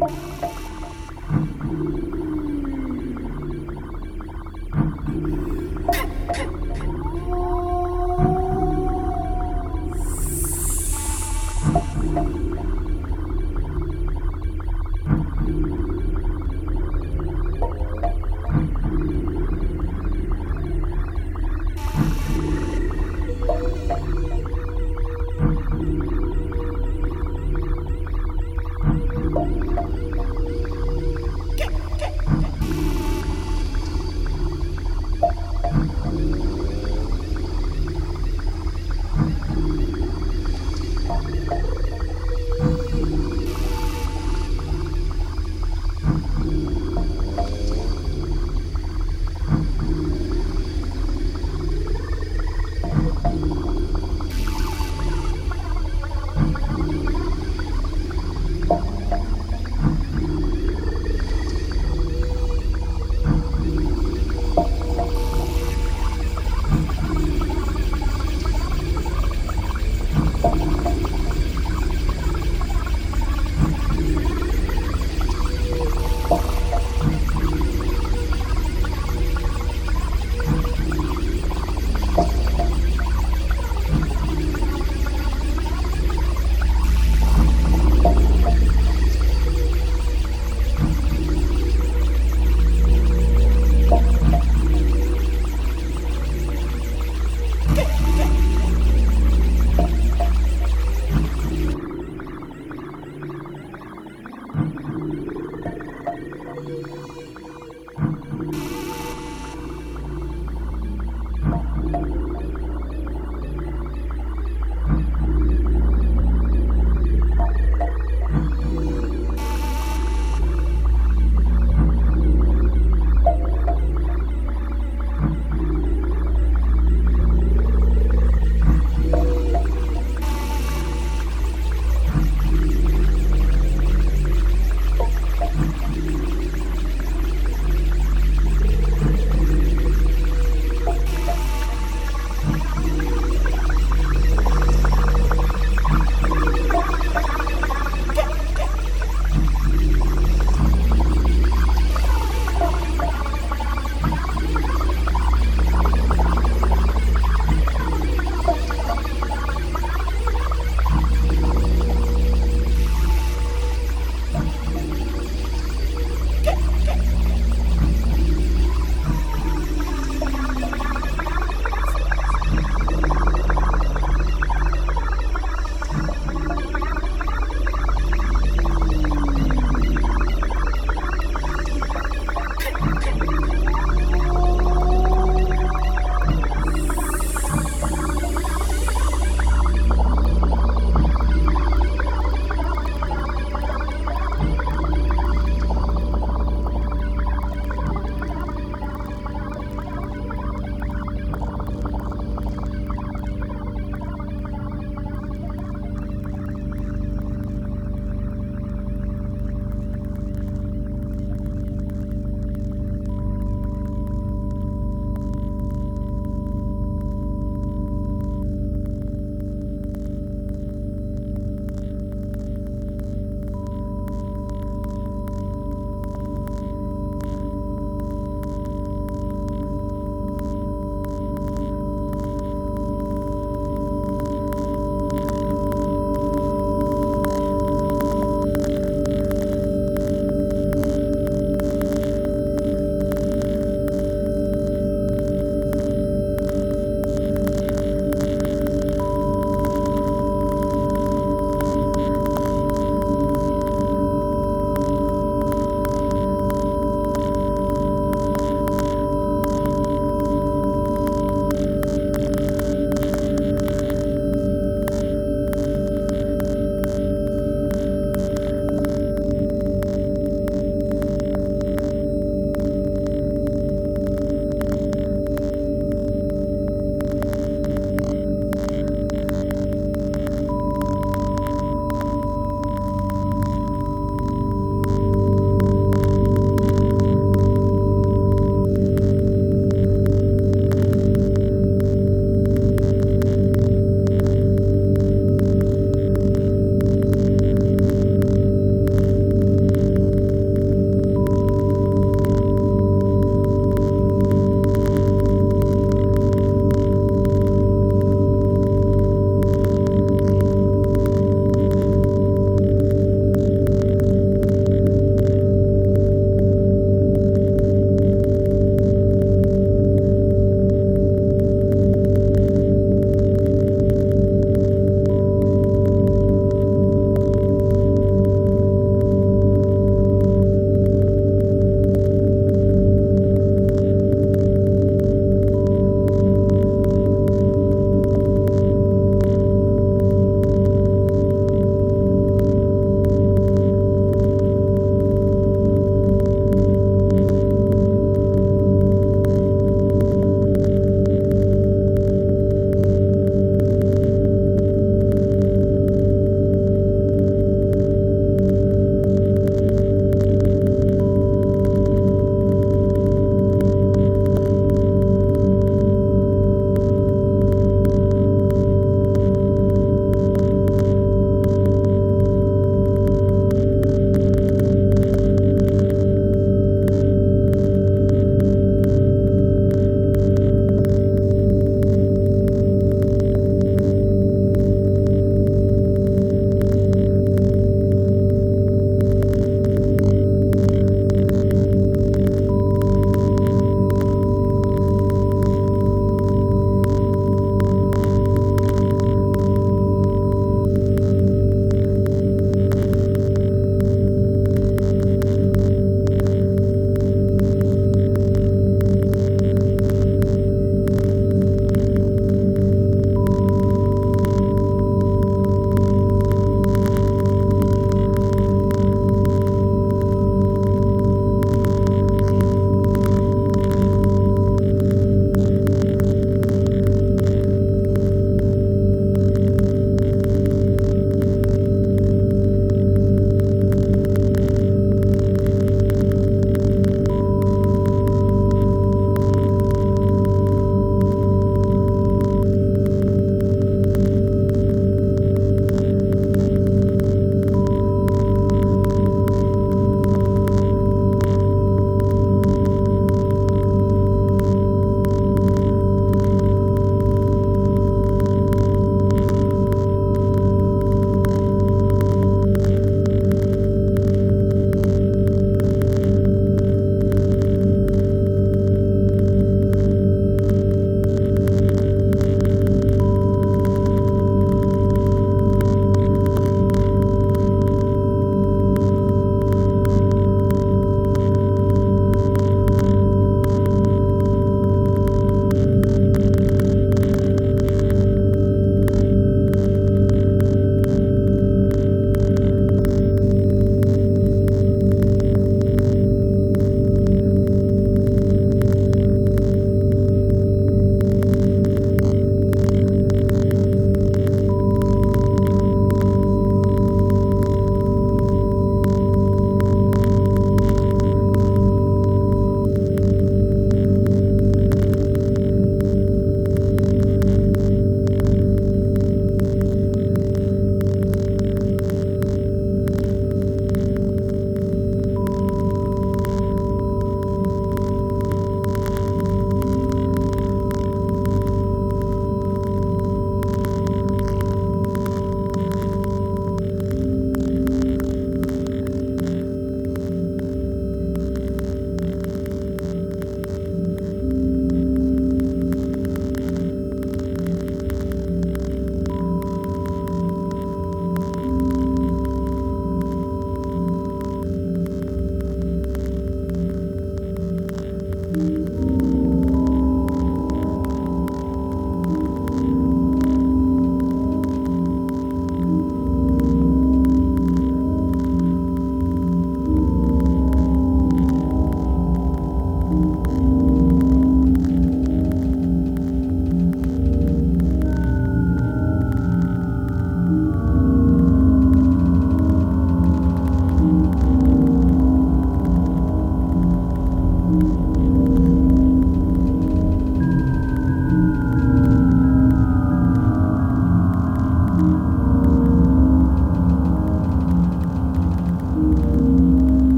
Música